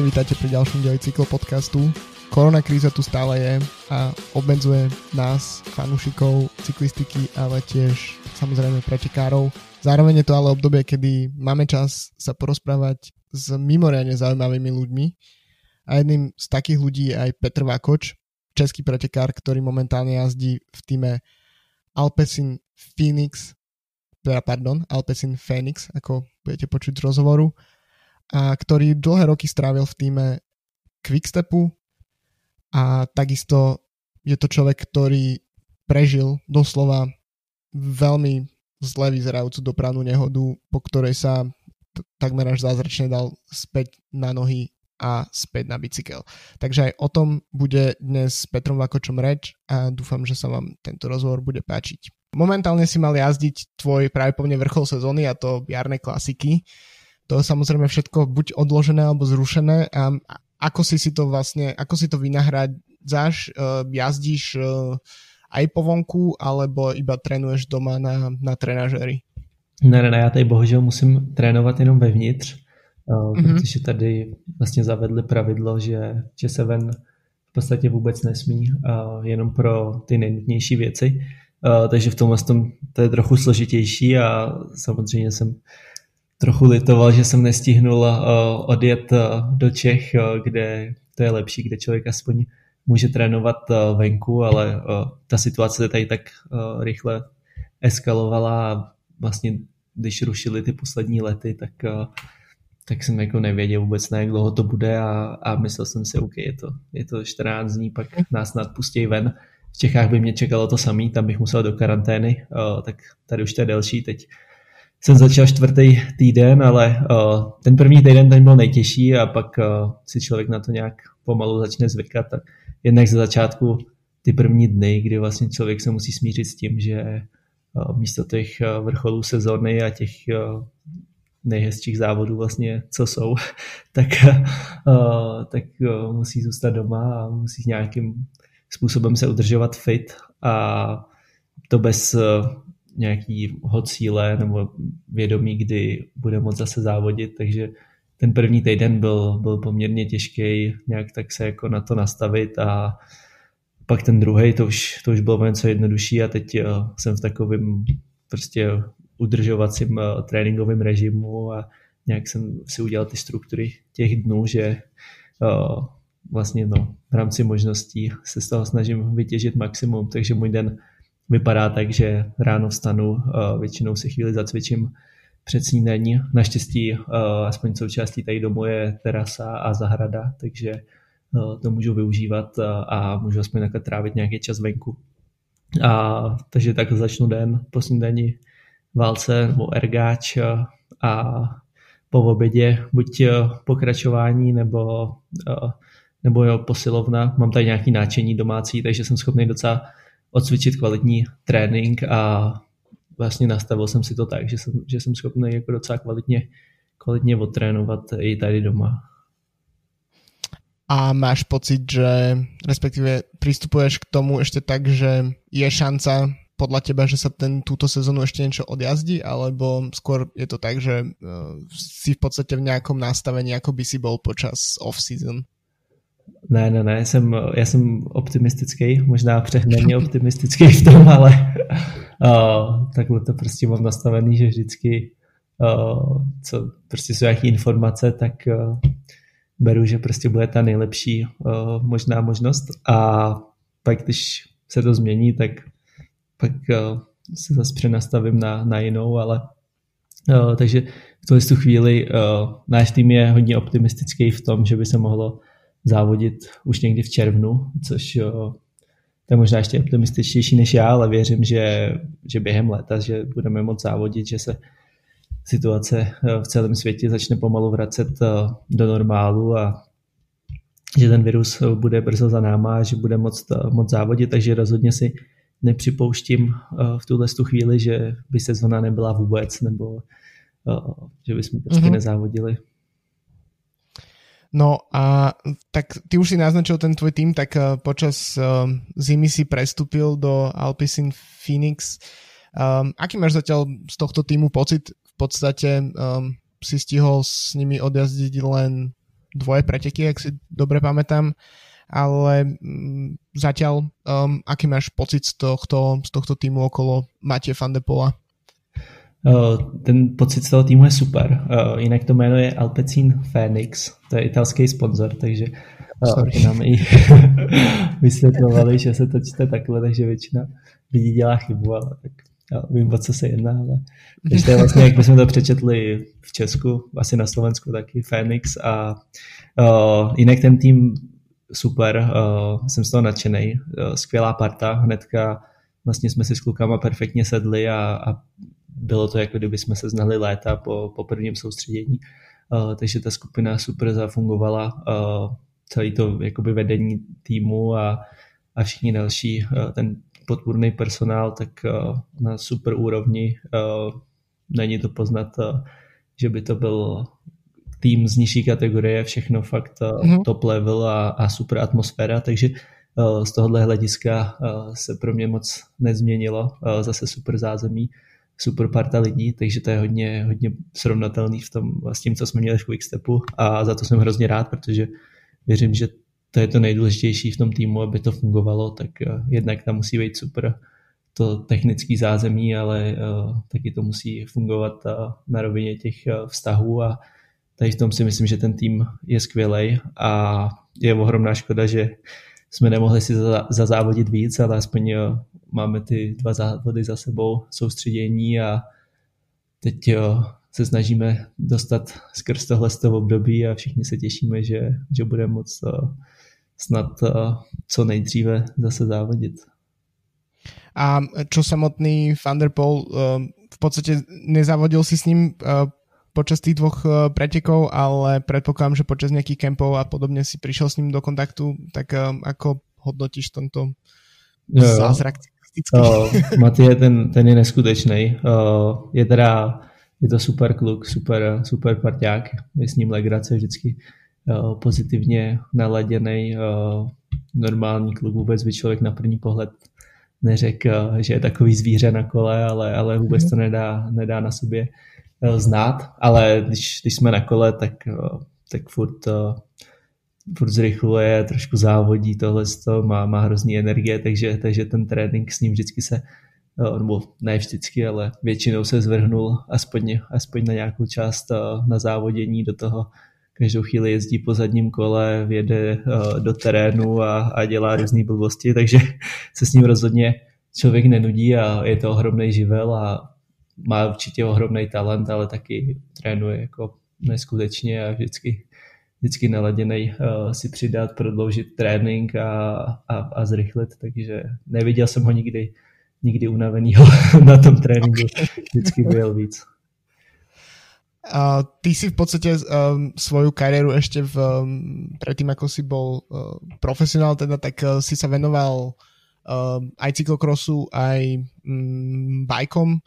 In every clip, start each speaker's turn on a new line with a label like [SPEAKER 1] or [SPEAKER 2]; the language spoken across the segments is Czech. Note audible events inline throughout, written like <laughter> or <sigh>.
[SPEAKER 1] Čaute, vítajte pri ďalšom dieli cyklopodcastu. Korona kríza tu stále je a obmedzuje nás, fanúšikov cyklistiky, ale tiež samozrejme pretekárov. Zároveň je to ale obdobie, kedy máme čas sa porozprávať s mimoriadne zaujímavými ľuďmi. A jedným z takých ľudí je aj Petr Vakoč, český pretekár, ktorý momentálne jazdí v týme Alpecin Phoenix, teda pardon, Alpecin Phoenix, ako budete počuť z rozhovoru a ktorý dlhé roky strávil v týme Quickstepu a takisto je to človek, ktorý prežil doslova veľmi zle vyzerajúcu dopravnú nehodu, po ktorej sa takmer až zázračne dal späť na nohy a späť na bicykel. Takže aj o tom bude dnes s Petrom Vakočom reč a dúfam, že sa vám tento rozhovor bude páčiť. Momentálne si mal jazdiť tvoj pravdepodobne vrchol sezóny a to jarné klasiky to je samozrejme všetko buď odložené alebo zrušené a ako si si to vlastne, ako si to vynahradzáš, uh, jazdíš uh, aj po vonku, alebo iba trénuješ doma na, na trenažery?
[SPEAKER 2] Ne, ne, ne, já tady bohužel musím trénovat jenom vevnitř, mm-hmm. protože tady vlastně zavedli pravidlo, že, že se ven v podstatě vůbec nesmí, jenom pro ty nejnutnější věci. Takže v tomhle tom to je trochu složitější a samozřejmě jsem trochu litoval, že jsem nestihnul uh, odjet uh, do Čech, uh, kde to je lepší, kde člověk aspoň může trénovat venku, ale ta situace tady tak rychle eskalovala a vlastně když rušili ty poslední lety, tak, tak jsem jako nevěděl vůbec, na jak dlouho to bude a, a myslel jsem si, OK, je to, je to 14 dní, pak nás snad pustí ven. V Čechách by mě čekalo to samý, tam bych musel do karantény, tak tady už to je delší, teď jsem začal čtvrtý týden, ale uh, ten první týden ten byl nejtěžší a pak uh, si člověk na to nějak pomalu začne zvykat. A jednak ze začátku ty první dny, kdy vlastně člověk se musí smířit s tím, že uh, místo těch uh, vrcholů sezóny a těch uh, nejhezčích závodů vlastně, co jsou, <laughs> tak, uh, tak uh, musí zůstat doma a musí nějakým způsobem se udržovat fit a to bez uh, nějakýho cíle nebo vědomí, kdy bude moct zase závodit, takže ten první týden byl, byl poměrně těžký, nějak tak se jako na to nastavit a pak ten druhý to už, to už bylo něco jednodušší a teď uh, jsem v takovém prostě udržovacím uh, tréninkovém režimu a nějak jsem si udělal ty struktury těch dnů, že uh, vlastně no, v rámci možností se z toho snažím vytěžit maximum, takže můj den vypadá tak, že ráno vstanu, většinou si chvíli zacvičím před snídaní. Naštěstí aspoň součástí tady domu je terasa a zahrada, takže to můžu využívat a můžu aspoň takhle trávit nějaký čas venku. A, takže tak začnu den po snídani válce nebo ergáč a po obědě buď pokračování nebo, nebo jo, posilovna. Mám tady nějaký náčení domácí, takže jsem schopný docela odcvičit kvalitní trénink a vlastně nastavil jsem si to tak, že jsem, že jsem schopný jako docela kvalitně, kvalitně odtrénovat i tady doma.
[SPEAKER 1] A máš pocit, že respektíve pristupuješ k tomu ešte tak, že je šanca podľa teba, že sa ten, túto sezónu ešte niečo odjazdí, alebo skôr je to tak, že uh, si v podstate v nejakom nastavení, ako by si bol počas off-season?
[SPEAKER 2] Ne, ne, ne, jsem, já jsem optimistický, možná přehnaně <laughs> optimistický v tom, ale uh, <laughs> takhle to prostě mám nastavený, že vždycky uh, co prostě jsou nějaké informace, tak uh, beru, že prostě bude ta nejlepší uh, možná možnost. A pak když se to změní, tak pak uh, se zase přenastavím na, na jinou, ale uh, takže v tuhle chvíli uh, náš tým je hodně optimistický v tom, že by se mohlo závodit už někdy v červnu, což to je možná ještě optimističtější než já, ale věřím, že, že během léta, že budeme moct závodit, že se situace v celém světě začne pomalu vracet do normálu a že ten virus bude brzo za náma a že bude moc, moc závodit, takže rozhodně si nepřipouštím v tuhle tu chvíli, že by sezona nebyla vůbec, nebo že bychom prostě mm-hmm. nezávodili.
[SPEAKER 1] No a tak ty už si naznačil ten tvoj tým, tak uh, počas uh, zimy si prestúpil do Alpecin Phoenix. Um, aký máš zatiaľ z tohto týmu pocit? V podstate um, si stihol s nimi odjazdiť len dvoje preteky, ak si dobre pamätám, ale um, zatiaľ, um, aký máš pocit z tohto, z tohto týmu okolo Matěje van de Pola?
[SPEAKER 2] Ten pocit z toho týmu je super. jinak to jméno je Alpecin Phoenix, to je italský sponzor, takže Sorry. nám i <laughs> vysvětlovali, že se to čte takhle, takže většina lidí dělá chybu, ale tak já vím, o co se jedná, ale takže to je vlastně, jak bychom to přečetli v Česku, asi na Slovensku taky, Phoenix a uh, jinak ten tým super, uh, jsem z toho nadšený, uh, skvělá parta, hnedka vlastně jsme si s klukama perfektně sedli a, a bylo to jako kdyby jsme se znali léta po, po prvním soustředění, uh, takže ta skupina super zafungovala, uh, celý to jakoby vedení týmu a, a všichni další, uh, ten podpůrný personál, tak uh, na super úrovni. Uh, není to poznat, uh, že by to byl tým z nižší kategorie, všechno fakt mm-hmm. top level a, a super atmosféra, takže z tohohle hlediska se pro mě moc nezměnilo. Zase super zázemí, super parta lidí, takže to je hodně, hodně srovnatelný v tom, s tím, co jsme měli v Quickstepu a za to jsem hrozně rád, protože věřím, že to je to nejdůležitější v tom týmu, aby to fungovalo, tak jednak tam musí být super to technický zázemí, ale taky to musí fungovat na rovině těch vztahů a tady v tom si myslím, že ten tým je skvělý a je ohromná škoda, že jsme nemohli si zazávodit víc, ale aspoň máme ty dva závody za sebou, soustředění a teď jo, se snažíme dostat skrz tohle z toho období a všichni se těšíme, že, že bude moc snad co nejdříve zase závodit.
[SPEAKER 1] A čo samotný Thunderpole, v podstatě nezavodil si s ním počas tých dvoch eh, pretekov, ale predpokladám, že počas nejakých kempov a podobne si prišiel s ním do kontaktu, tak eh, ako hodnotíš tento jo, jo. zázrak
[SPEAKER 2] Uh, Matěj, ten, ten je neskutečný. Uh, je teda, je to super kluk, super, super parťák, je s ním legrace vždycky uh, pozitivně naladěný, uh, normální kluk, vůbec by člověk na první pohled neřekl, že je takový zvíře na kole, ale, ale vůbec to nedá, nedá na sobě Eh, znát, ale když, když jsme na kole, tak, eh, tak furt, eh, furt zrychluje, trošku závodí, tohle to má, má hrozný energie, takže, takže ten trénink s ním vždycky se, nebo ne vždycky, ale většinou se zvrhnul aspoň, aspoň na nějakou část na závodění do toho, každou chvíli jezdí po zadním kole, vjede do terénu a, a dělá různé blbosti, takže se s ním rozhodně člověk nenudí a je to ohromný živel a má určitě ohromný talent, ale taky trénuje jako neskutečně a vždycky, vždycky naladěný uh, si přidat, prodloužit trénink a, a, a zrychlit, takže neviděl jsem ho nikdy, nikdy unavenýho <laughs> na tom tréninku, vždycky byl víc.
[SPEAKER 1] Uh, ty si v podstate um, svoju kariéru ešte v, um, predtým, ako si bol uh, profesionál, teda, tak uh, si sa venoval uh, aj cyklokrosu, aj um, bajkom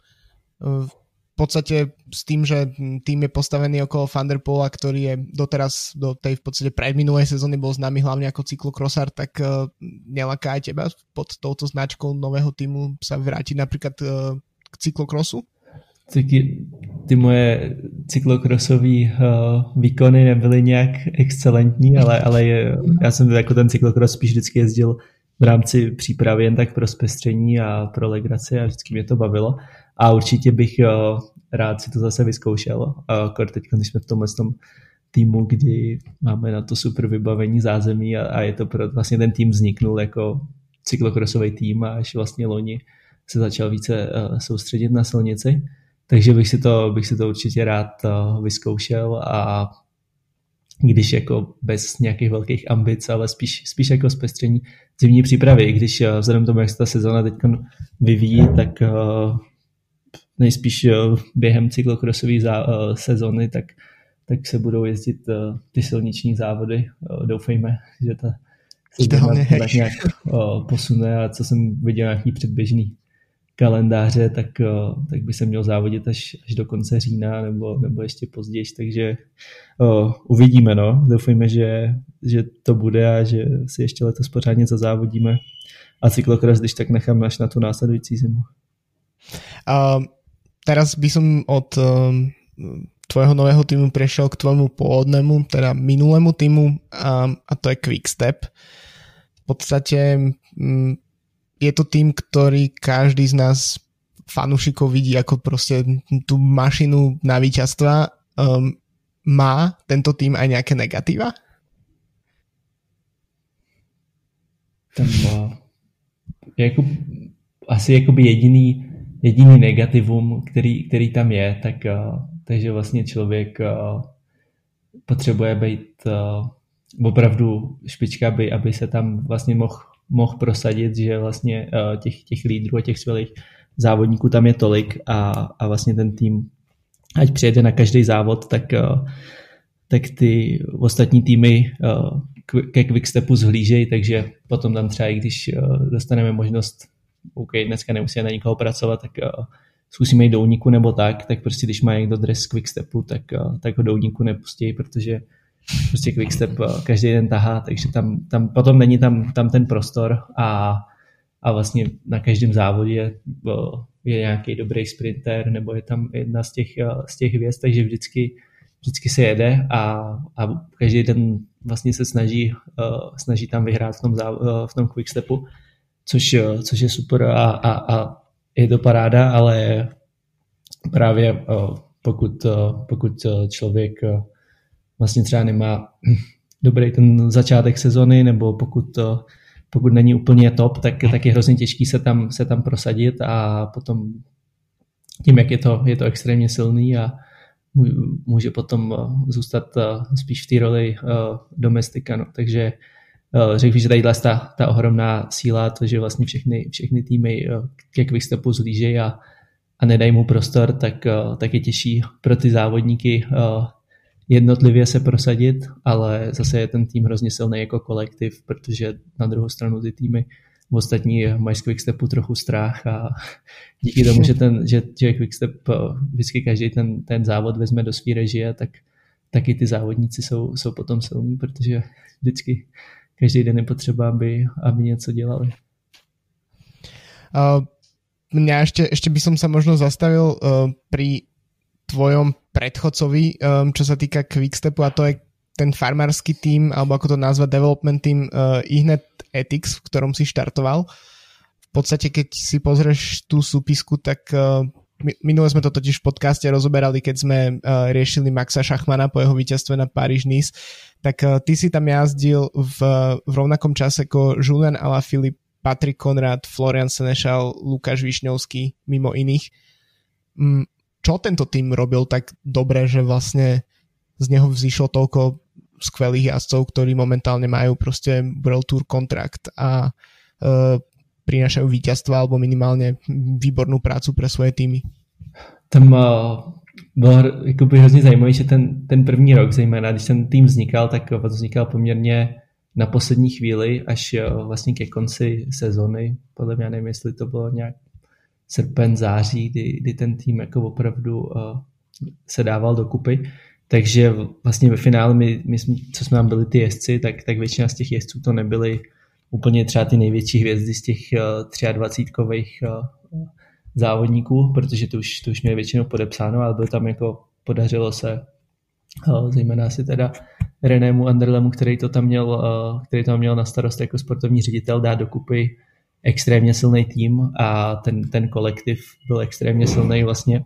[SPEAKER 1] v podstate s tým, že tým je postavený okolo Thunderpola, ktorý je doteraz do tej v podstate predminulej sezóny bol známy hlavne ako cyklokrosár, tak uh, nelaká aj teba pod touto značkou nového týmu sa vrátiť napríklad uh, k cyklokrosu?
[SPEAKER 2] Ty, ty moje cyklokrosové uh, výkony nebyly nějak excelentní, ale, ale je, já jsem jako ten cyklokros spíš vždycky jezdil v rámci přípravy jen tak pro zpestření a pro legraci a vždycky mě to bavilo a určitě bych uh, rád si to zase vyzkoušel. Uh, teď, když jsme v tomhle tom týmu, kdy máme na to super vybavení zázemí a, a je to pro, vlastně ten tým vzniknul jako cyklokrosový tým a až vlastně loni se začal více uh, soustředit na silnici. Takže bych si to, bych si to určitě rád uh, vyzkoušel a když jako bez nějakých velkých ambic, ale spíš, spíš jako zpestření zimní přípravy, když uh, vzhledem tomu, jak se ta sezóna teď vyvíjí, tak uh, nejspíš eh, během cyklokrosové eh, sezony, tak, tak se budou jezdit eh, ty silniční závody. Doufejme, že ta sezóna tak nějak posune a co jsem viděl nějaký předběžný kalendáře, tak, tak by se měl závodit až, až do konce října nebo, nebo ještě později, takže uh, uvidíme, no. Doufejme, že, že to bude a že si ještě letos pořádně zazávodíme a cyklokros, když tak nechám až na tu následující zimu.
[SPEAKER 1] Uh, teraz by som od um, tvojho nového týmu prešiel k tvojmu pôvodnému, teda minulému týmu a, a to je Quickstep. V podstate mm, je to tým, ktorý každý z nás fanúšikov vidí ako proste tú mašinu na víťazstva. Um, má tento tým aj nejaké negatíva?
[SPEAKER 2] Tam uh, jako, asi jakoby jediný, jediný negativum, který, který tam je, tak uh, takže vlastně člověk uh, potřebuje být uh, opravdu špička, aby, aby se tam vlastně mohl mohl prosadit, že vlastně uh, těch, těch lídrů a těch skvělých závodníků tam je tolik a, a vlastně ten tým, ať přijede na každý závod, tak, uh, tak ty ostatní týmy uh, ke Quickstepu zhlížejí, takže potom tam třeba i když dostaneme možnost, OK, dneska nemusíme na nikoho pracovat, tak zkusíme jít do úniku nebo tak, tak prostě když má někdo dres Quickstepu, tak, tak ho do úniku nepustí, protože prostě Quickstep každý den tahá, takže tam, tam potom není tam, tam ten prostor a, a vlastně na každém závodě je nějaký dobrý sprinter nebo je tam jedna z těch, z těch hvězd, takže vždycky, vždycky se jede a, a každý den vlastně se snaží, snaží tam vyhrát v tom, v tom quickstepu, což, což je super a, a, a je to paráda, ale právě pokud, pokud člověk vlastně třeba nemá <clears throat> dobrý ten začátek sezony, nebo pokud to, pokud není úplně top, tak, tak je hrozně těžký se tam, se tam prosadit a potom tím, jak je to, je to extrémně silný a může potom uh, zůstat uh, spíš v té roli uh, domestika. No. Takže řekl bych, že tady ta, ta ohromná síla, to, že vlastně všechny, všechny týmy ke Quickstepu zlížejí a, a nedají mu prostor, tak, tak je těžší pro ty závodníky jednotlivě se prosadit, ale zase je ten tým hrozně silný jako kolektiv, protože na druhou stranu ty týmy v ostatní mají z Quickstepu trochu strach a <laughs> díky tomu, že, ten, že, že Quickstep eh, vždycky každý ten, ten závod vezme do své režie, tak taky ty závodníci jsou, jsou potom silní, protože vždycky každý den je potřeba, aby, aby něco dělali.
[SPEAKER 1] Uh, mňa ešte, ešte by som sa možno zastavil uh, pri tvojom predchodcovi, um, čo sa týka Quickstepu a to je ten farmársky tým, alebo ako to nazva, development team uh, Ihnet Ethics, v ktorom si štartoval. V podstate, keď si pozrieš tú súpisku, tak uh, minule sme to totiž v podcaste rozoberali, keď sme uh, riešili Maxa Šachmana po jeho víťazstve na Paríž Nice, tak uh, ty si tam jazdil v, v rovnakom čase ako Julian Alaphilippe, Patrik Konrad, Florian Senešal, Lukáš Višňovský, mimo iných. Mm, čo tento tým robil tak dobre, že vlastne z neho vzýšlo toľko skvelých jazdcov, ktorí momentálne majú proste World Tour kontrakt a uh, prinášajú víťazstva alebo minimálně výbornou prácu pre svoje týmy.
[SPEAKER 2] Tam uh, bylo jakoby hrozně zajímavé, že ten, ten první rok, zejména když ten tým vznikal, tak vznikal poměrně na poslední chvíli, až vlastně ke konci sezony, podle mě nevím, jestli to bylo nějak srpen, září, kdy, kdy ten tým jako opravdu uh, se dával dokupy. Takže vlastně ve finále, my, my jsme, co jsme tam byli ty jezdci, tak, tak většina z těch jezdců to nebyly úplně třeba ty největší hvězdy z těch uh, 23 kových uh, závodníků, protože to už, to už měli většinou podepsáno, ale byl tam jako podařilo se uh, zejména si teda Renému Anderlemu, který to tam měl, uh, který to tam měl na starost jako sportovní ředitel, dát dokupy extrémně silný tým a ten, ten kolektiv byl extrémně silný vlastně.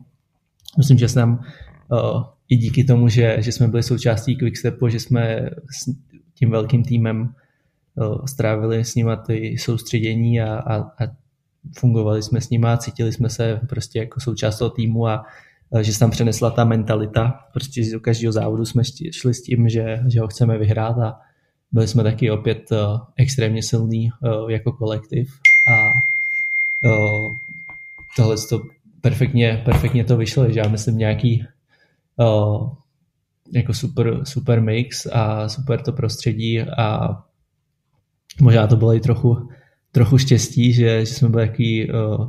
[SPEAKER 2] Myslím, že se nám uh, i díky tomu, že, že jsme byli součástí Quickstepu, že jsme s tím velkým týmem uh, strávili s nima ty soustředění a, a, a fungovali jsme s nima, cítili jsme se prostě jako součást toho týmu a uh, že se tam přenesla ta mentalita. Prostě do každého závodu jsme šli s tím, že, že ho chceme vyhrát a byli jsme taky opět extrémně silný uh, jako kolektiv a uh, tohle to perfektně, perfektně to vyšlo, že já myslím nějaký uh, jako super, super mix a super to prostředí a možná to bylo i trochu, trochu štěstí, že, že jsme byli jaký, uh,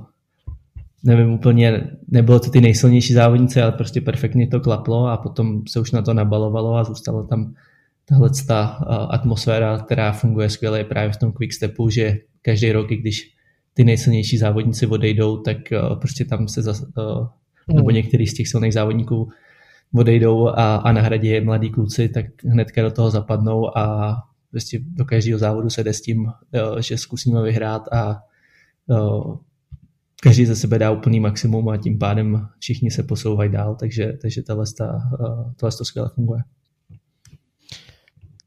[SPEAKER 2] nevím úplně, nebylo to ty nejsilnější závodnice, ale prostě perfektně to klaplo a potom se už na to nabalovalo a zůstalo tam tahle ta atmosféra, která funguje skvěle právě v tom quickstepu, že každý rok, když ty nejsilnější závodníci odejdou, tak prostě tam se zase, nebo mm. některý z těch silných závodníků odejdou a, a nahradí je mladí kluci, tak hnedka do toho zapadnou a prostě do každého závodu se jde s tím, že zkusíme vyhrát a každý ze sebe dá úplný maximum a tím pádem všichni se posouvají dál, takže, takže tohle, tohle to skvěle funguje.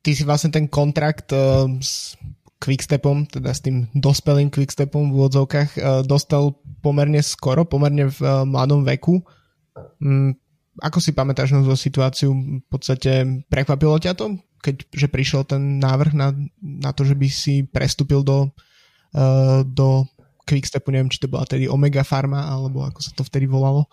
[SPEAKER 1] Ty si vlastně ten kontrakt uh, s Quickstepom, teda s tým dospelým Quickstepom v úvodzovkách, uh, dostal pomerne skoro, pomerne v uh, mladom veku. Um, ako si pamätáš na tú situáciu? V podstate prekvapilo ťa to, keď že prišiel ten návrh na, na to, že by si prestúpil do, do Quickstepu, neviem, či to bola tedy Omega Pharma, alebo ako sa to vtedy volalo?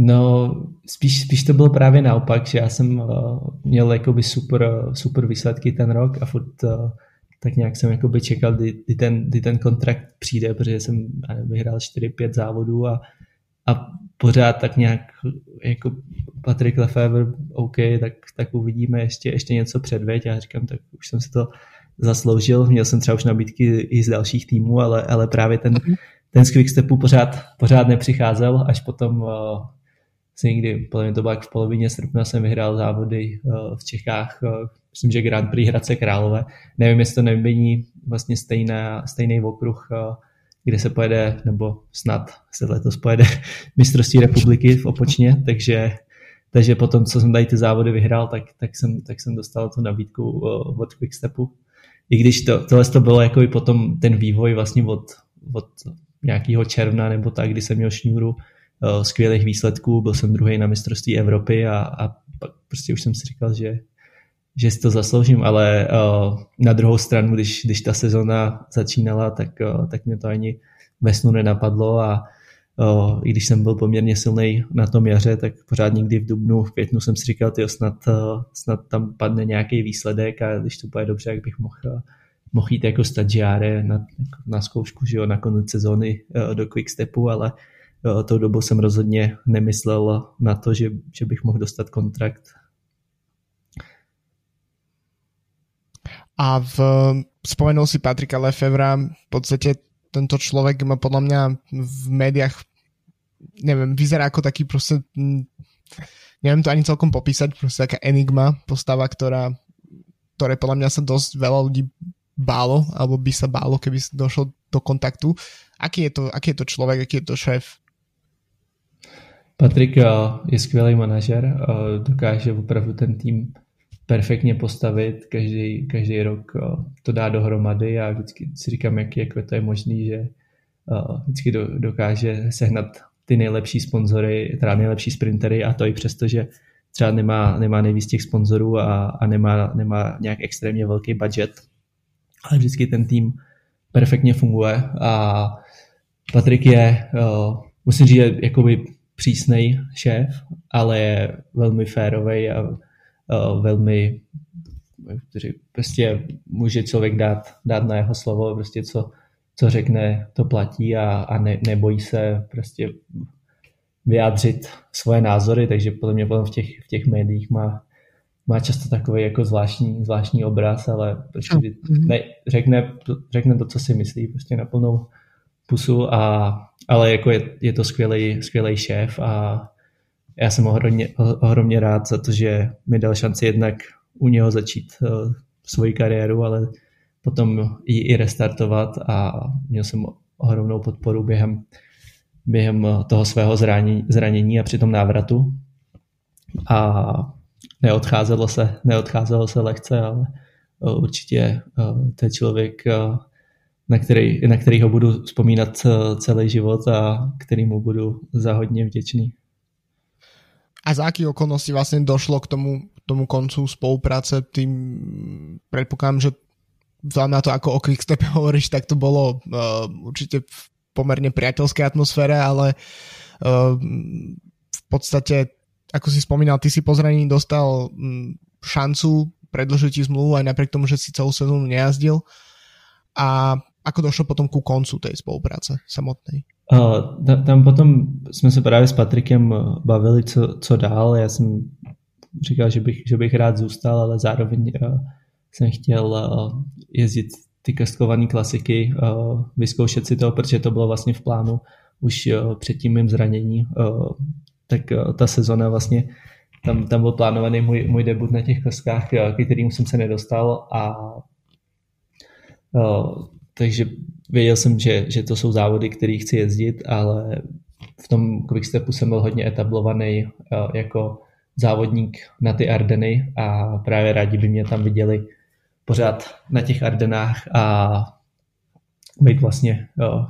[SPEAKER 2] No, spíš, spíš to bylo právě naopak, že já jsem uh, měl jakoby super, super výsledky ten rok a furt uh, tak nějak jsem jakoby čekal, kdy, kdy, ten, kdy ten kontrakt přijde, protože jsem vyhrál 4-5 závodů a, a pořád tak nějak jako Patrick Lefebvre, OK, tak, tak uvidíme ještě, ještě něco předvěď. Já říkám, tak už jsem si to zasloužil. Měl jsem třeba už nabídky i z dalších týmů, ale, ale právě ten, mhm. ten z Quickstepu pořád, pořád nepřicházel, až potom si někdy, podle mě to bylo jak v polovině srpna, jsem vyhrál závody uh, v Čechách, uh, myslím, že Grand Prix Hradce Králové. Nevím, jestli to nebyní vlastně stejná, stejný okruh, uh, kde se pojede, nebo snad se letos pojede <laughs> mistrovství republiky v Opočně, takže takže potom, co jsem tady ty závody vyhrál, tak, tak, jsem, tak jsem dostal tu nabídku od Quickstepu i když to, tohle to bylo jako i potom ten vývoj vlastně od, od nějakého června nebo tak, kdy jsem měl šňůru skvělých výsledků, byl jsem druhý na mistrovství Evropy a, a pak prostě už jsem si říkal, že, že si to zasloužím, ale uh, na druhou stranu, když, když ta sezona začínala, tak, uh, tak mě to ani ve snu nenapadlo a o, i když jsem byl poměrně silný na tom jaře, tak pořád někdy v dubnu, v květnu jsem si říkal, tyjo, snad, snad tam padne nějaký výsledek a když to bude dobře, jak bych mohl, mohl jít jako stagiáre na, na zkoušku, že jo, na konec sezóny do Quickstepu, ale tou dobou jsem rozhodně nemyslel na to, že, že bych mohl dostat kontrakt.
[SPEAKER 1] A v, spomenul si Patrika Lefevra, v podstate tento človek má podľa mňa v médiách neviem, vyzerá ako taký proste neviem to ani celkom popísať, proste taká enigma, postava, ktorá ktoré podľa mňa sa dosť veľa ľudí bálo, alebo by sa bálo, keby došlo do kontaktu. Aký je to, aký je to človek, aký je to šéf?
[SPEAKER 2] Patrik je skvělý manažer, dokáže opravdu ten tým perfektně postavit, každý, každý rok to dá dohromady. A vždycky si říkám, jak, jak to je možné, že vždycky dokáže sehnat ty nejlepší sponzory, teda nejlepší sprintery a to i přesto, že třeba nemá, nemá nejvíc těch sponzorů a, a nemá, nemá nějak extrémně velký budget, ale vždycky ten tým perfektně funguje a Patrik je, uh, musím říct, jakoby přísnej šéf, ale je velmi férový a uh, velmi prostě může člověk dát, dát na jeho slovo, prostě co, co řekne, to platí a, a ne, nebojí se prostě vyjádřit svoje názory, takže podle mě potom v těch, v těch médiích má, má často takový jako zvláštní, zvláštní obraz, ale prostě mhm. ne, řekne, řekne to, co si myslí, prostě na plnou pusu, a, ale jako je, je to skvělý, skvělý šéf a já jsem ohromně, ohromně rád za to, že mi dal šanci jednak u něho začít uh, svoji kariéru, ale potom ji i restartovat a měl jsem ohromnou podporu během, během toho svého zranění, zranění a při tom návratu. A neodcházelo se, neodcházelo se lehce, ale uh, určitě to je člověk, na, který, na kterýho budu vzpomínat celý život a kterýmu budu za hodně vděčný.
[SPEAKER 1] A za aký okolnosti vlastne došlo k tomu, tomu koncu spolupráce? Tým predpokladám, že vzhľadom na to, ako o Quickstep <laughs> hovoríš, tak to bolo uh, určite v pomerne priateľskej atmosfére, ale uh, v podstate, ako si spomínal, ty si po zranení dostal um, šancu predlžiť ti zmluvu aj napriek tomu, že si celú sezónu nejazdil. A ako došlo potom ku koncu tej spolupráce samotnej?
[SPEAKER 2] Uh, tam potom jsme se právě s Patrikem bavili, co, co dál. Já jsem říkal, že bych, že bych rád zůstal, ale zároveň uh, jsem chtěl uh, jezdit ty krestkované klasiky, uh, vyzkoušet si to, protože to bylo vlastně v plánu už uh, před tím mým zranění. Uh, tak ta sezona vlastně, tam, tam byl plánovaný můj, můj debut na těch koskách, ke kterým jsem se nedostal a takže věděl jsem, že, že to jsou závody, které chci jezdit, ale v tom quickstepu jsem byl hodně etablovaný jako závodník na ty Ardeny a právě rádi by mě tam viděli pořád na těch Ardenách a být vlastně jo,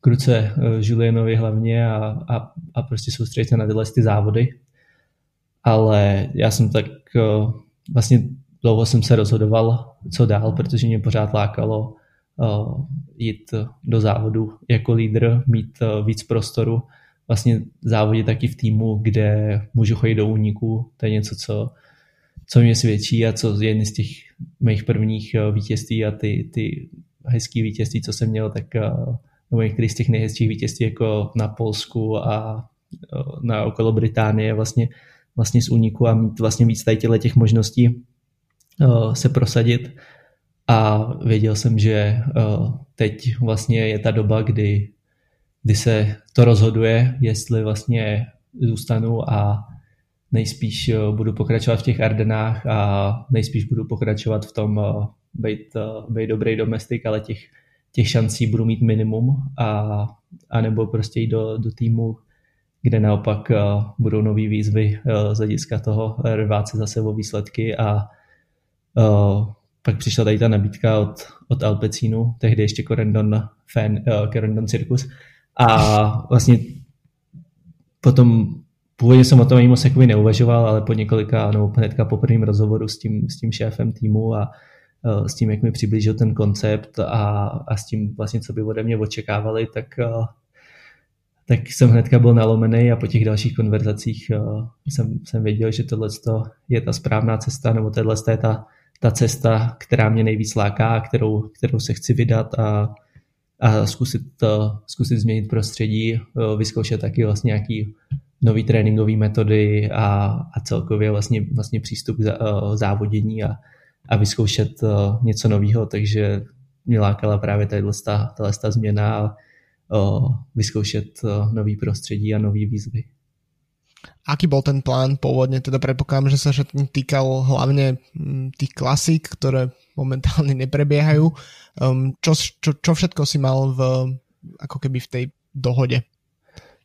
[SPEAKER 2] k ruce Julianovi hlavně a, a, a prostě soustředit se na tyhle ty závody. Ale já jsem tak vlastně dlouho jsem se rozhodoval, co dál, protože mě pořád lákalo jít do závodu jako lídr, mít uh, víc prostoru, vlastně závodit taky v týmu, kde můžu chodit do úniku, to je něco, co, co mě svědčí a co je jedny z těch mých prvních uh, vítězství a ty, ty hezký vítězství, co jsem měl, tak nebo některý z těch nejhezčích vítězství jako na Polsku a na okolo Británie vlastně, vlastně z úniku a mít vlastně víc tady těch možností se prosadit a věděl jsem, že uh, teď vlastně je ta doba, kdy, kdy se to rozhoduje, jestli vlastně zůstanu a nejspíš uh, budu pokračovat v těch Ardenách a nejspíš budu pokračovat v tom uh, být, být dobrý domestik, ale těch, těch šancí budu mít minimum a, a nebo prostě jít do, do týmu, kde naopak budou nové výzvy z hlediska toho rvát se zase o výsledky a pak přišla tady ta nabídka od, od Alpecínu, tehdy ještě Corendon fan, uh, Corendon Circus. A vlastně potom původně jsem o tom ani moc jakoby neuvažoval, ale po několika, nebo hnedka po prvním rozhovoru s tím, s tím šéfem týmu a uh, s tím, jak mi přiblížil ten koncept a, a s tím vlastně, co by ode mě očekávali, tak, uh, tak jsem hnedka byl nalomený a po těch dalších konverzacích jsem, jsem věděl, že tohle je ta správná cesta, nebo tohle je ta ta cesta, která mě nejvíc láká, kterou, kterou se chci vydat a, a zkusit, zkusit změnit prostředí, vyzkoušet taky vlastně nějaký nový tréninkové metody a, a celkově vlastně, vlastně přístup k závodění a, a vyzkoušet něco nového, takže mě lákala právě tahle, tahle změna a vyzkoušet nový prostředí a nový výzvy.
[SPEAKER 1] Aký bol ten plán pôvodne? Teda predpokladám, že sa týkal hlavne mm, tých klasík, ktoré momentálne neprebiehajú. Um, čo, čo, čo všetko si mal v, ako keby v tej dohode?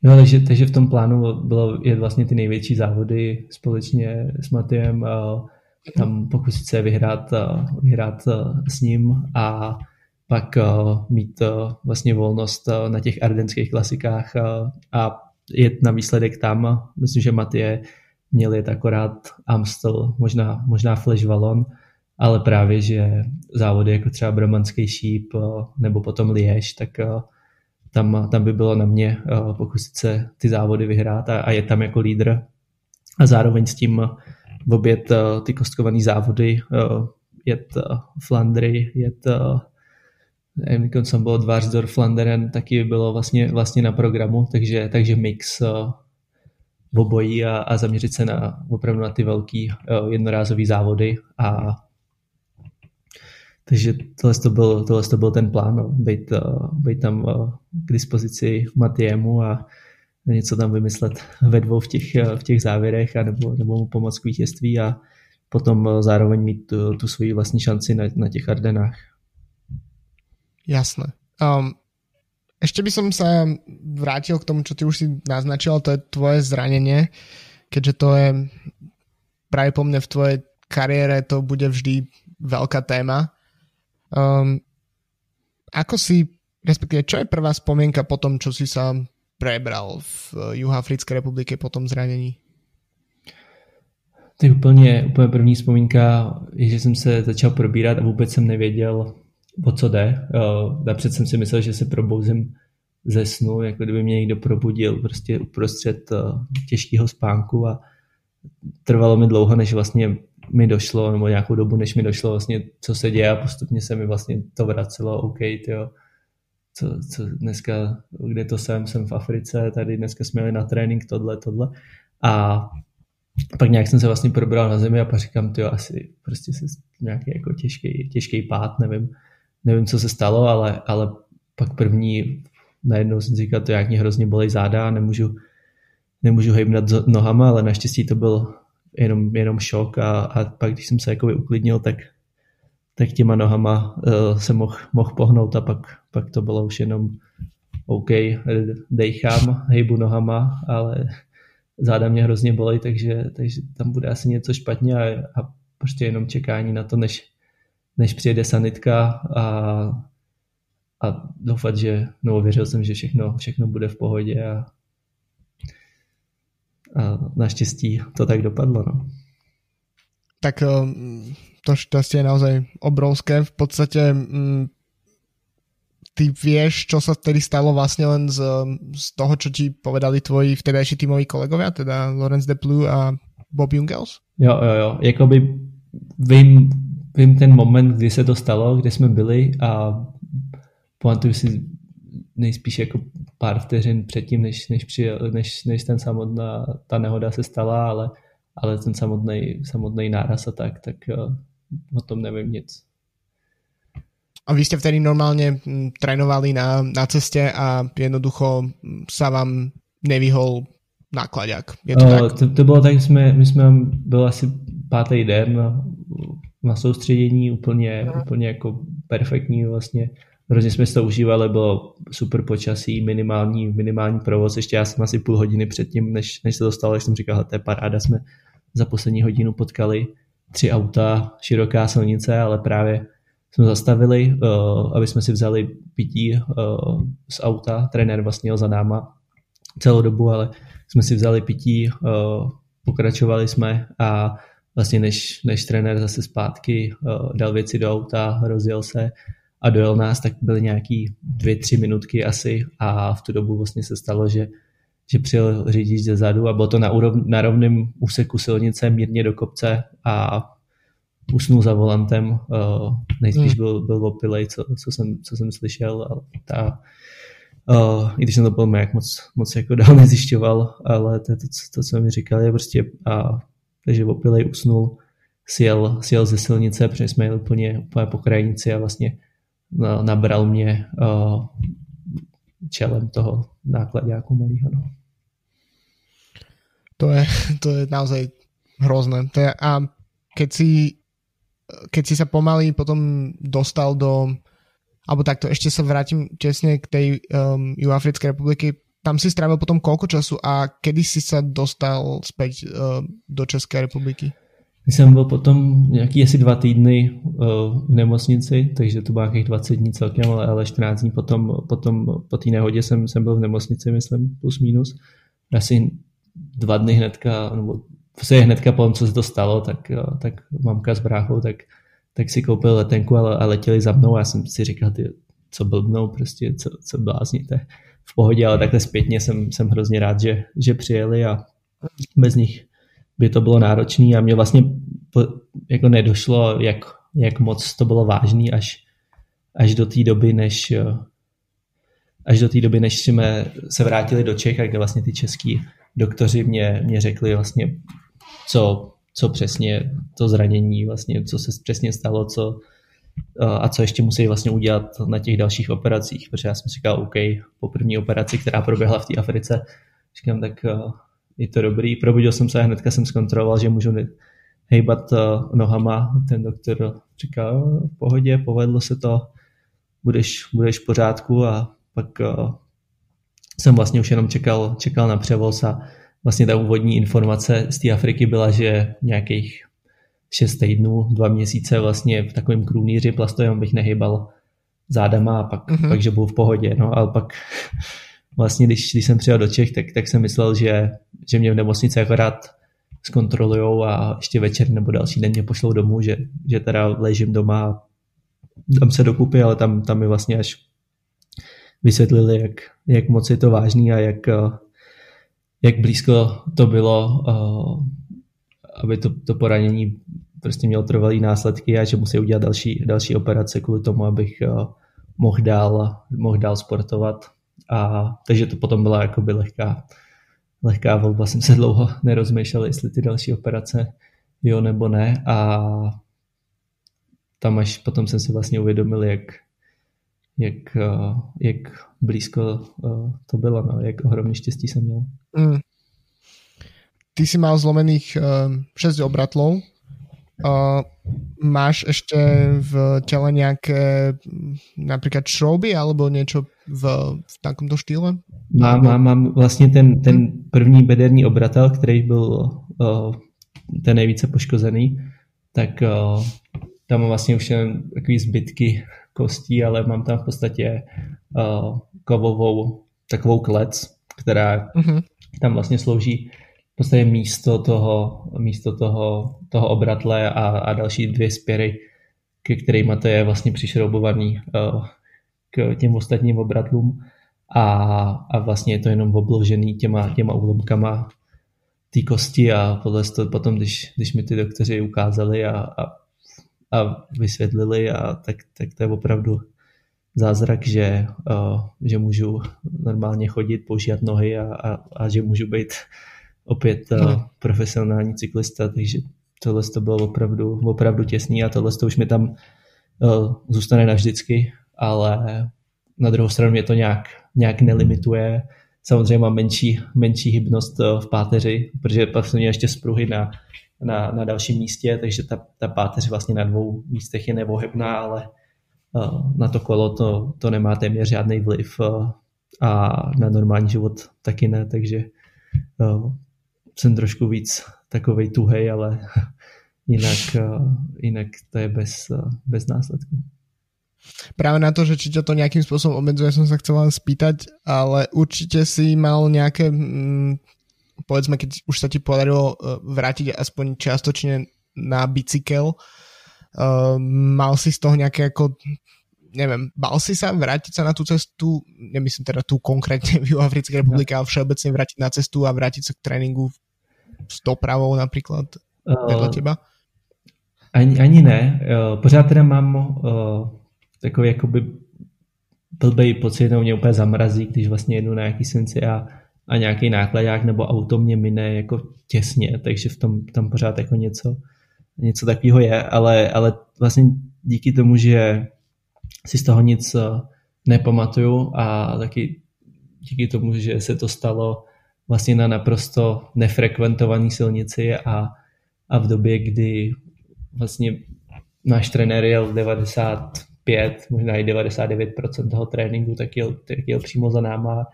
[SPEAKER 2] No, takže, takže v tom plánu bylo je vlastně ty největší závody společně s Matiem, tam pokusit se vyhrát, vyhrát s ním a pak mít vlastně volnost na těch ardenských klasikách a jet na výsledek tam. Myslím, že Matie měl jet akorát Amstel, možná, možná Flash Valon, ale právě, že závody jako třeba Bromanský šíp eh, nebo potom Liež, tak eh, tam, tam by bylo na mě eh, pokusit se ty závody vyhrát a, a je tam jako lídr a zároveň s tím obět ty kostkované závody, jet Flandry, jet Emikon jsem byl Dvarsdorf Flanderen, taky bylo vlastně, vlastně na programu, takže, takže mix uh, obojí a, a zaměřit se na opravdu na ty velký uh, jednorázový závody a takže tohle to byl, tohle to byl ten plán, no, být, uh, být tam k dispozici Matiemu a něco tam vymyslet ve dvou v těch, v těch závěrech a nebo, nebo mu pomoct k vítězství a potom zároveň mít tu, tu svoji vlastní šanci na, na těch Ardenách.
[SPEAKER 1] Jasné. Um, ešte by som sa vrátil k tomu, čo ty už si naznačil, to je tvoje zranenie, keďže to je práve po mne v tvojej kariére to bude vždy veľká téma. Um, ako si, respektíve, čo je prvá spomienka po tom, čo si sa prebral v Juhoafrické republike po tom zranení?
[SPEAKER 2] To je úplně, úplně první vzpomínka, že jsem se začal probírat a vůbec jsem nevěděl, o co jde. Napřed jsem si myslel, že se probouzím ze snu, jako kdyby mě někdo probudil prostě uprostřed eh, těžkého spánku a trvalo mi dlouho, než vlastně mi došlo, nebo nějakou dobu, než mi došlo vlastně, co se děje a postupně se mi vlastně to vracelo, OK, tyjo, co, co dneska, kde to jsem, jsem v Africe, tady dneska jsme jeli na trénink, tohle, tohle. A pak nějak jsem se vlastně probral na zemi a pak říkám, ty asi prostě se nějaký jako těžký, těžký pád, nevím, nevím, co se stalo, ale, ale pak první najednou jsem říkal, to jak mě hrozně bolí záda a nemůžu, nemůžu hejbnat nohama, ale naštěstí to byl jenom, jenom šok a, a pak, když jsem se jakoby uklidnil, tak, tak těma nohama uh, se mohl moh pohnout a pak, pak to bylo už jenom OK, dejchám, hejbu nohama, ale záda mě hrozně bolí, takže, takže tam bude asi něco špatně a, a prostě jenom čekání na to, než, než přijede sanitka a, a doufat, že, no věřil jsem, že všechno, všechno bude v pohodě a, a naštěstí to tak dopadlo. No.
[SPEAKER 1] Tak eh, to šťastie je naozaj obrovské. V podstate mm, ty vieš, čo sa vtedy stalo vlastne len z, z toho, čo ti povedali tvoji vtedajší týmoví kolegovia, teda Lorenz Deplu a Bob Jungels?
[SPEAKER 2] Jo, jo, jo. Jakoby vím, vím ten moment, kdy se to stalo, kde jsme byli a pamatuju si nejspíš jako pár vteřin předtím, než, než, přijel, než, než ten samotná, ta nehoda se stala, ale, ale ten samotný, samotný náraz a tak, tak uh, o tom nevím nic.
[SPEAKER 1] A vy ste vtedy normálne trénovali na, na ceste a jednoducho sa vám nevyhol nákladák. Je to, uh,
[SPEAKER 2] tak? To, to bylo tak, jsme, my jsme byl asi pátý den na, soustředění, úplně, uh. úplně jako perfektní vlastně. Hrozně jsme to užívali, bylo super počasí, minimální, minimální provoz, ještě já jsem asi půl hodiny předtím, než, než se dostal, jak jsem říkal, to je paráda, jsme za poslední hodinu potkali tři auta, široká silnice, ale právě jsme zastavili, uh, aby jsme si vzali pití uh, z auta, trenér vlastně jel za náma celou dobu, ale jsme si vzali pití, uh, pokračovali jsme a vlastně než, než trenér zase zpátky uh, dal věci do auta, rozjel se, a dojel nás, tak byly nějaký dvě, tři minutky asi a v tu dobu vlastně se stalo, že, že přijel řidič ze zadu a bylo to na, úrov, na rovném úseku silnice mírně do kopce a usnul za volantem. Uh, nejspíš hmm. byl, byl opilej, co, co, jsem, co jsem slyšel. A ta, uh, I když jsem to byl jak moc, moc jako dál nezjišťoval, ale to, to, to, co mi říkali, je prostě a, takže opilej usnul, sjel, sjel ze silnice, protože jsme jeli úplně, úplně po krajnici a vlastně nabral mě uh, čelem toho nákladňáku malého. No.
[SPEAKER 1] To je, to je naozaj hrozné. To je, a keď si, keď si sa pomaly potom dostal do alebo takto, ešte sa vrátim tesne k tej um, Juafrickej republiky. Tam si strávil potom koľko času a kedy si sa dostal späť uh, do České republiky?
[SPEAKER 2] jsem byl potom nějaký asi dva týdny uh, v nemocnici, takže to bylo nějakých 20 dní celkem, ale, ale 14 dní potom, potom po té nehodě jsem, jsem byl v nemocnici, myslím, plus minus. Asi dva dny hnedka, nebo se hnedka po tom, co se to stalo, tak, uh, tak mamka s bráchou, tak, tak si koupil letenku a, a letěli za mnou a já jsem si říkal, ty, co blbnou, prostě, co, co blázníte v pohodě, ale takhle zpětně jsem, jsem hrozně rád, že, že přijeli a bez nich by to bylo náročné a mě vlastně jako nedošlo, jak, jak moc to bylo vážný až, až do té doby, než až do té doby, než jsme se vrátili do Čech, kde vlastně ty český doktoři mě, mě řekli vlastně, co, co přesně to zranění, vlastně, co se přesně stalo, co, a co ještě musí vlastně udělat na těch dalších operacích, protože já jsem si říkal, OK, po první operaci, která proběhla v té Africe, říkám, tak je to dobrý. Probudil jsem se a hnedka jsem zkontroloval, že můžu hejbat eh, nohama. Ten doktor říkal, v pohodě, povedlo se to, budeš, budeš v pořádku a pak jsem vlastně už jenom čekal, čekal na převoz a vlastně ta úvodní informace z té Afriky byla, že nějakých šest týdnů, dva měsíce vlastně v takovém krůnýři plastovém bych nehybal zádama a pak, mm-hmm. pak že byl v pohodě. No, ale pak vlastně, když, když jsem přijel do Čech, tak, tak jsem myslel, že, že mě v nemocnici akorát zkontrolujou a ještě večer nebo další den mě pošlou domů, že, že teda ležím doma a dám se dokupy, ale tam, tam mi vlastně až vysvětlili, jak, jak moc je to vážný a jak, jak blízko to bylo, aby to, to poranění prostě mělo trvalý následky a že musí udělat další, další operace kvůli tomu, abych mohl dál, mohl dál sportovat. A, takže to potom byla jakoby lehká, lehká volba. Jsem se dlouho nerozmýšlel, jestli ty další operace jo nebo ne. A tam až potom jsem si vlastně uvědomil, jak, jak, jak blízko to bylo, no, jak ohromně štěstí jsem měl. Mm.
[SPEAKER 1] Ty si mal zlomených uh, 6 obratlov. Uh, máš ešte v tele nejaké napríklad šrouby alebo niečo v, v takomto štýle?
[SPEAKER 2] Mám, mám, mám vlastně ten, ten první bederní obratel, který byl uh, ten nejvíce poškozený, tak uh, tam mám vlastně už jen takový zbytky kostí, ale mám tam v podstatě uh, kovovou takovou klec, která uh-huh. tam vlastně slouží podstatě místo toho, místo toho, toho obratle a, a další dvě spěry, ke kterým to je vlastně přišroubovaný uh, k těm ostatním obratlům. A, a vlastně je to jenom obložený těma, těma úlomkama té kosti a podle toho potom, když, když mi ty doktoři ukázali a, a, a vysvětlili, a tak, tak to je opravdu zázrak, že, uh, že můžu normálně chodit, používat nohy a, a, a že můžu být opět uh, profesionální cyklista, takže tohle to bylo opravdu, opravdu těsný a tohle to už mi tam uh, zůstane navždycky, ale na druhou stranu mě to nějak, nějak nelimituje. Samozřejmě mám menší, menší hybnost v páteři, protože pak jsem měl ještě spruhy na, na, na dalším místě, takže ta, ta páteř vlastně na dvou místech je nevohybná, ale na to kolo to, to nemá téměř žádný vliv a na normální život taky ne, takže jsem trošku víc takovej tuhej, ale <laughs> jinak, <laughs> jinak to je bez, bez následků.
[SPEAKER 1] Práve na to, že či ťa to nejakým spôsobom obmedzuje, som sa chcel len spýtať, ale určite si mal nejaké, mm, povedzme, keď už sa ti podarilo e, vrátiť aspoň čiastočne na bicykel, mal si z toho nejaké ako neviem, bal si sa vrátiť sa na tú cestu, nemyslím teda tu konkrétne <laughs> v Africkej republike, no. ale všeobecne vrátiť na cestu a vrátiť sa k tréninku s dopravou napríklad uh, vedle teba?
[SPEAKER 2] Ani, ani ne. Uh, pořád teda mám uh, takový jakoby blbej pocit, nebo mě úplně zamrazí, když vlastně jedu na nějaký senci a, a nějaký nákladák nebo auto mě mine jako těsně, takže v tom tam pořád jako něco něco takového je, ale, ale vlastně díky tomu, že si z toho nic eh, nepamatuju a taky díky tomu, že se to stalo vlastně na naprosto nefrekventované silnici a, a v době, kdy vlastně náš trenér jel 95, možná i 99% toho tréninku, tak jel, tak jel přímo za náma,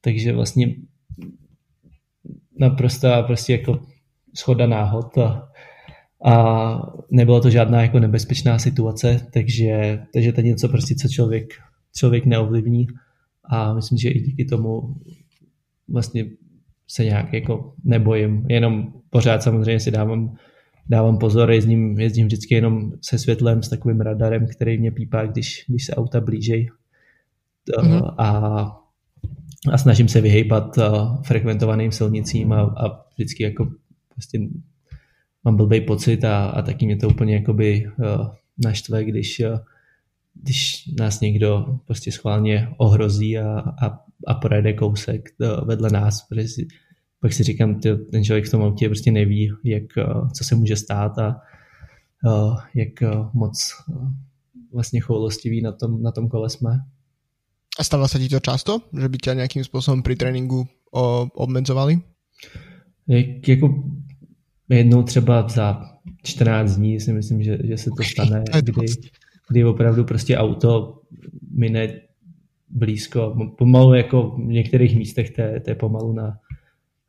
[SPEAKER 2] takže vlastně naprosto prostě jako schoda náhod a, a nebyla to žádná jako nebezpečná situace, takže, takže to je něco prostě, co člověk, člověk neovlivní. A myslím, že i díky tomu vlastně se nějak jako nebojím, jenom pořád samozřejmě si dávám, dávám pozor, jezdím, jezdím vždycky jenom se světlem, s takovým radarem, který mě pípá, když, když se auta blížej mm-hmm. a, a snažím se vyhejbat frekventovaným silnicím a, a vždycky jako prostě mám blbý pocit a, a taky mě to úplně jakoby uh, naštve, když, uh, když nás někdo prostě schválně ohrozí a, a, a projede kousek uh, vedle nás, protože si, pak si říkám, ty, ten člověk v tom autě prostě neví, jak, uh, co se může stát a uh, jak moc vlastně choulostivý na tom, na tom kole jsme.
[SPEAKER 1] A stává se ti to často, že by tě nějakým způsobem při tréninku obmedzovali?
[SPEAKER 2] Jak, jako jednou třeba za 14 dní si myslím, že, že se to stane, kdy, kdy opravdu prostě auto mine blízko, pomalu jako v některých místech to je, pomalu na,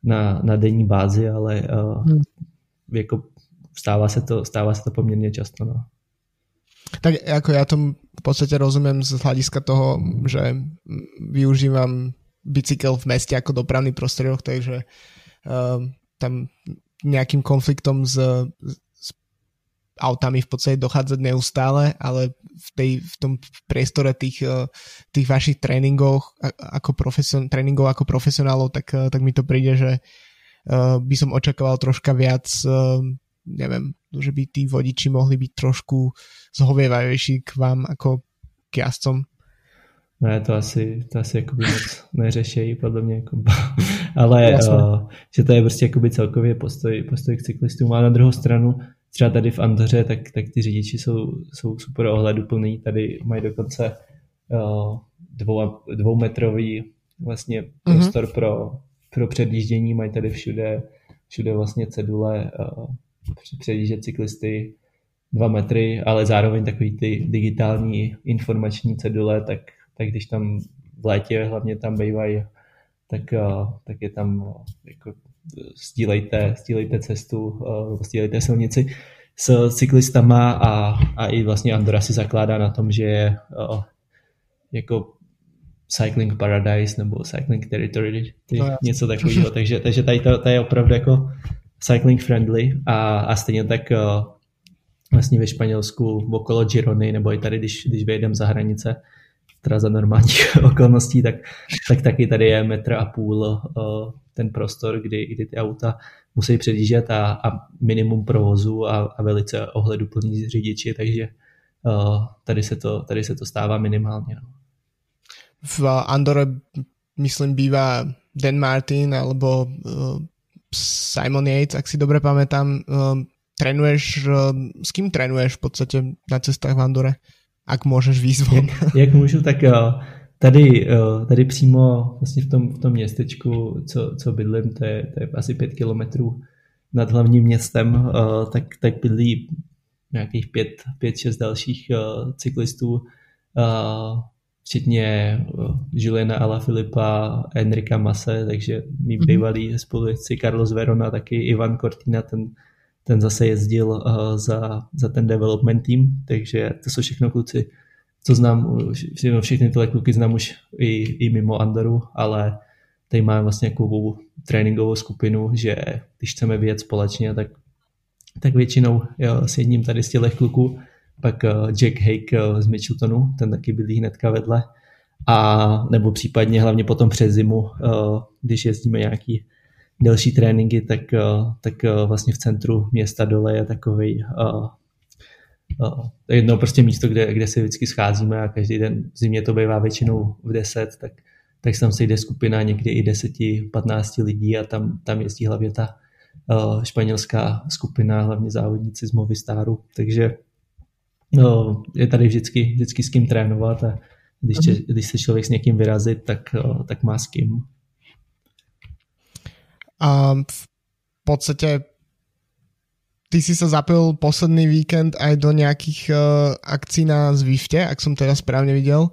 [SPEAKER 2] na, na denní bázi, ale uh, hmm. jako stává se, to, stává se to poměrně často. No.
[SPEAKER 1] Tak jako já tomu v podstatě rozumím z hlediska toho, že využívám bicykel v meste jako dopravný prostriedok, takže uh, tam nejakým konfliktom s autami v podstate dochádzať neustále, ale v, tej, v tom priestore tých, eh, tých vašich tréningov ako, profesion, tréningov ako profesionálov, tak, eh, tak mi to príde, že uh, by som očakával troška viac neviem, že by tí vodiči mohli byť trošku zhovievajejší k vám ako k jazdcom.
[SPEAKER 2] Ne, to asi, to asi jakoby moc neřešejí, podle mě. Jako, <laughs> ale uh, že to je prostě jakoby celkově postoj, postoj k cyklistům. A na druhou stranu, třeba tady v Andoře, tak, tak ty řidiči jsou, jsou super ohleduplný. Tady mají dokonce uh, dvou, dvoumetrový vlastně mhm prostor mm-hmm. pro, pro předjíždění. Mají tady všude všude vlastně cedule předjíždět cyklisty dva metry, ale zároveň takový ty digitální informační cedule, tak, tak když tam v létě hlavně tam bývají, tak, tak je tam jako sdílejte, sdílejte cestu, sdílejte silnici s cyklistama a, a i vlastně Andorra si zakládá na tom, že je jako cycling paradise nebo cycling territory, ty, no, něco takového, takže, takže tady to, to je opravdu jako cycling friendly a, a stejně tak uh, vlastně ve Španělsku okolo Girony nebo i tady, když, když vyjedeme za hranice, teda za normálních <laughs> okolností, tak, tak taky tady je metr a půl ten prostor, kdy, kdy ty auta musí předjíždět a, a minimum provozu a, a velice ohleduplní řidiči, takže tady, se to, tady se to stává minimálně. No
[SPEAKER 1] v Andore myslím býva Dan Martin alebo Simon Yates, ak si dobre pamätám. Trénuješ, s kým trénuješ v podstate na cestách v Andore? Ak můžeš von.
[SPEAKER 2] Jak, jak můžu, tak uh, tady, uh, tady přímo vlastně v tom, v tom městečku, co, co bydlím, to je, to je asi pět kilometrů nad hlavním městem, uh, tak, tak bydlí nějakých pět, pět, šest dalších cyklistů. Včetně eh, Juliana Ala Filipa, Enrika Mase, takže mý mm-hmm. bývalí spolujezdci Carlos Verona, taky Ivan Cortina, ten, ten zase jezdil uh, za, za ten development team, takže to jsou všechno kluci, co znám, všechny tyhle kluky znám už i, i mimo Andoru, ale tady máme vlastně nějakou tréninkovou skupinu, že když chceme vyjet společně, tak, tak většinou jo, s jedním tady z těch kluků pak eh, Jack Hake eh, z Mitcheltonu, ten taky bydlí hnedka vedle. A nebo případně hlavně potom přes zimu, eh, když jezdíme nějaký delší tréninky, tak, tak vlastně v centru města dole je takový jedno prostě místo, kde, kde se vždycky scházíme a každý den v zimě to bývá většinou v 10, tak, tak se tam sejde skupina někdy i 10-15 lidí a tam, tam jezdí hlavně ta uh, španělská skupina, hlavně závodníci z Movistaru, takže no, je tady vždycky, vždycky s kým trénovat a když, če, když se člověk s někým vyrazit, tak, tak má s kým.
[SPEAKER 1] A v podstatě ty si sa zapil posledný víkend aj do nejakých uh, akcí na Zwifte, ak som teda správne videl.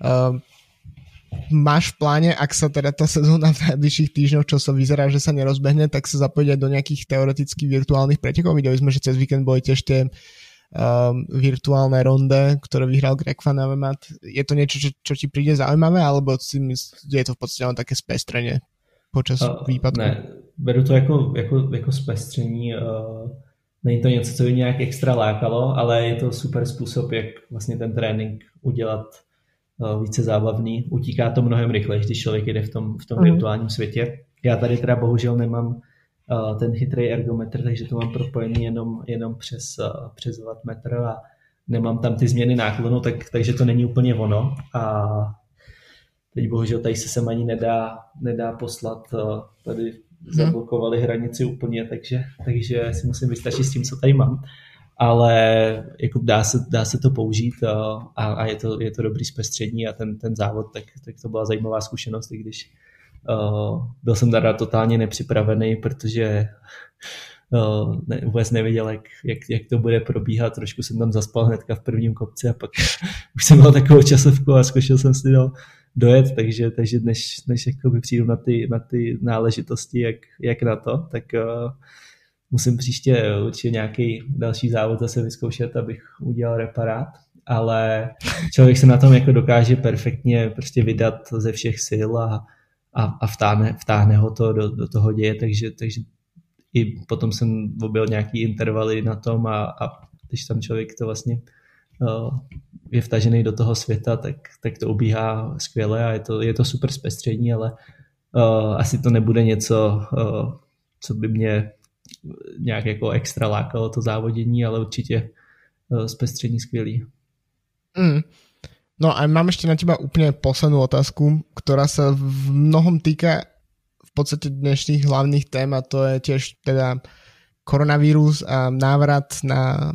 [SPEAKER 1] Uh, máš v pláne, ak sa teda tá <laughs> sezóna v najbližších týždňoch, čo sa vyzerá, že sa nerozbehne, tak sa zapojiť aj do nejakých teoretických virtuálnych pretekov. Videli sme, že cez víkend boli tiež tie um, virtuálne ronde, ktoré vyhral Greg Van Avermaet. Je to niečo, čo, čo ti príde zaujímavé, alebo si myslí, je to v podstate len také spestrenie počas uh, výpadku?
[SPEAKER 2] Ne, beru to jako, jako, jako spestření. Uh, není to něco, co by nějak extra lákalo, ale je to super způsob, jak vlastně ten trénink udělat uh, více zábavný. Utíká to mnohem rychleji, když člověk jde v tom, v tom mm. virtuálním světě. Já tady teda bohužel nemám ten chytrý ergometr, takže to mám propojený jenom, jenom přes, přes wattmetr a nemám tam ty změny náklonu, tak, takže to není úplně ono. A teď bohužel tady se sem ani nedá, nedá poslat, tady mhm. zablokovali hranici úplně, takže, takže si musím vystačit s tím, co tady mám. Ale jako dá, se, dá se to použít a, a je, to, je to dobrý zpestření a ten, ten závod, tak, tak to byla zajímavá zkušenost, i když Uh, byl jsem teda totálně nepřipravený, protože uh, ne, vůbec nevěděl, jak, jak, jak to bude probíhat. Trošku jsem tam zaspal hnedka v prvním kopci a pak <laughs> už jsem měl takovou časovku a zkoušel jsem si do, dojet, takže, takže než, než přijdu na ty, na ty náležitosti, jak, jak na to, tak uh, musím příště určitě nějaký další závod zase vyzkoušet, abych udělal reparát ale člověk se na tom jako dokáže perfektně prostě vydat ze všech sil a, a, a vtáhne, vtáhne ho to do, do toho děje, takže, takže i potom jsem objel nějaký intervaly na tom a, a když tam člověk to vlastně uh, je vtažený do toho světa, tak, tak to ubíhá skvěle a je to, je to super zpestření, ale uh, asi to nebude něco, uh, co by mě nějak jako extra lákalo to závodění, ale určitě uh, zpestření skvělý.
[SPEAKER 1] Mm. No a mám ešte na teba úplne poslednú otázku, ktorá sa v mnohom týka v podstate dnešných hlavných tém a to je tiež teda koronavírus a návrat na,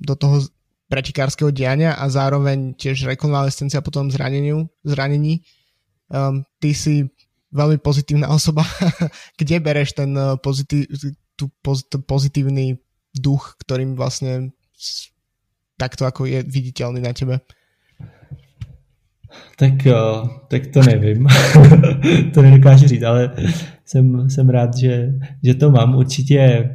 [SPEAKER 1] do toho pretikárskeho diania a zároveň tiež rekonvalescencia po tom zraneniu, zranení. Um, ty si veľmi pozitívna osoba. <laughs> Kde bereš ten pozitív, tú, pozitívny duch, ktorým vlastne takto ako je viditeľný na tebe?
[SPEAKER 2] Tak, tak to nevím. <laughs> to nedokážu říct, ale jsem, jsem rád, že, že to mám. Určitě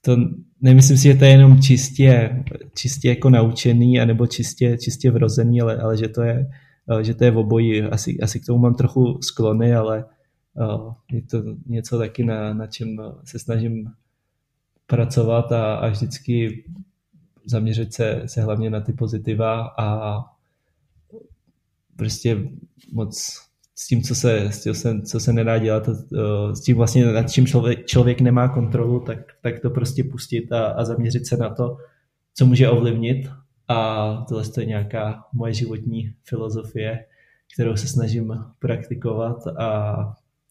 [SPEAKER 2] to nemyslím si, že to je jenom čistě, čistě jako naučený, anebo čistě, čistě vrozený, ale, ale že, to je, že to je v oboji. Asi, asi k tomu mám trochu sklony, ale je to něco taky, na, na čem se snažím pracovat a, a vždycky zaměřit se, se hlavně na ty pozitiva a prostě moc s tím, co se, s tím, co se nedá dělat, s tím vlastně, nad čím člověk, člověk nemá kontrolu, tak, tak to prostě pustit a, a zaměřit se na to, co může ovlivnit. A tohle je nějaká moje životní filozofie, kterou se snažím praktikovat a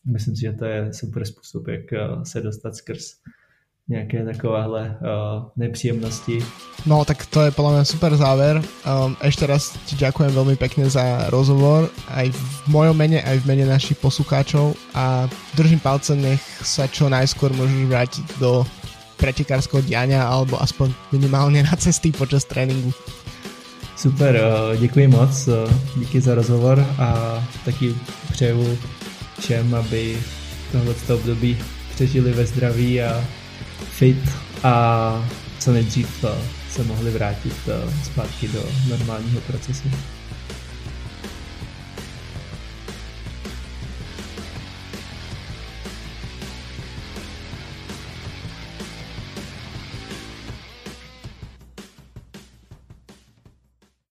[SPEAKER 2] myslím si, že to je super způsob, jak se dostat skrz nějaké takovéhle uh, nepříjemnosti.
[SPEAKER 1] No, tak to je podľa mňa super záver. Um, ešte raz ti ďakujem veľmi pekne za rozhovor, aj v mojom mene, aj v mene našich poslucháčov a držím palce, nech sa čo najskôr môžeš vrátiť do pretekárskeho diania alebo aspoň minimálně na cesty počas tréninku.
[SPEAKER 2] Super, uh, děkuji moc, uh, díky za rozhovor a taky přeju všem, aby tohle období přežili ve zdraví a fit a co nejdřív se mohli vrátit eh, zpátky do normálního procesu.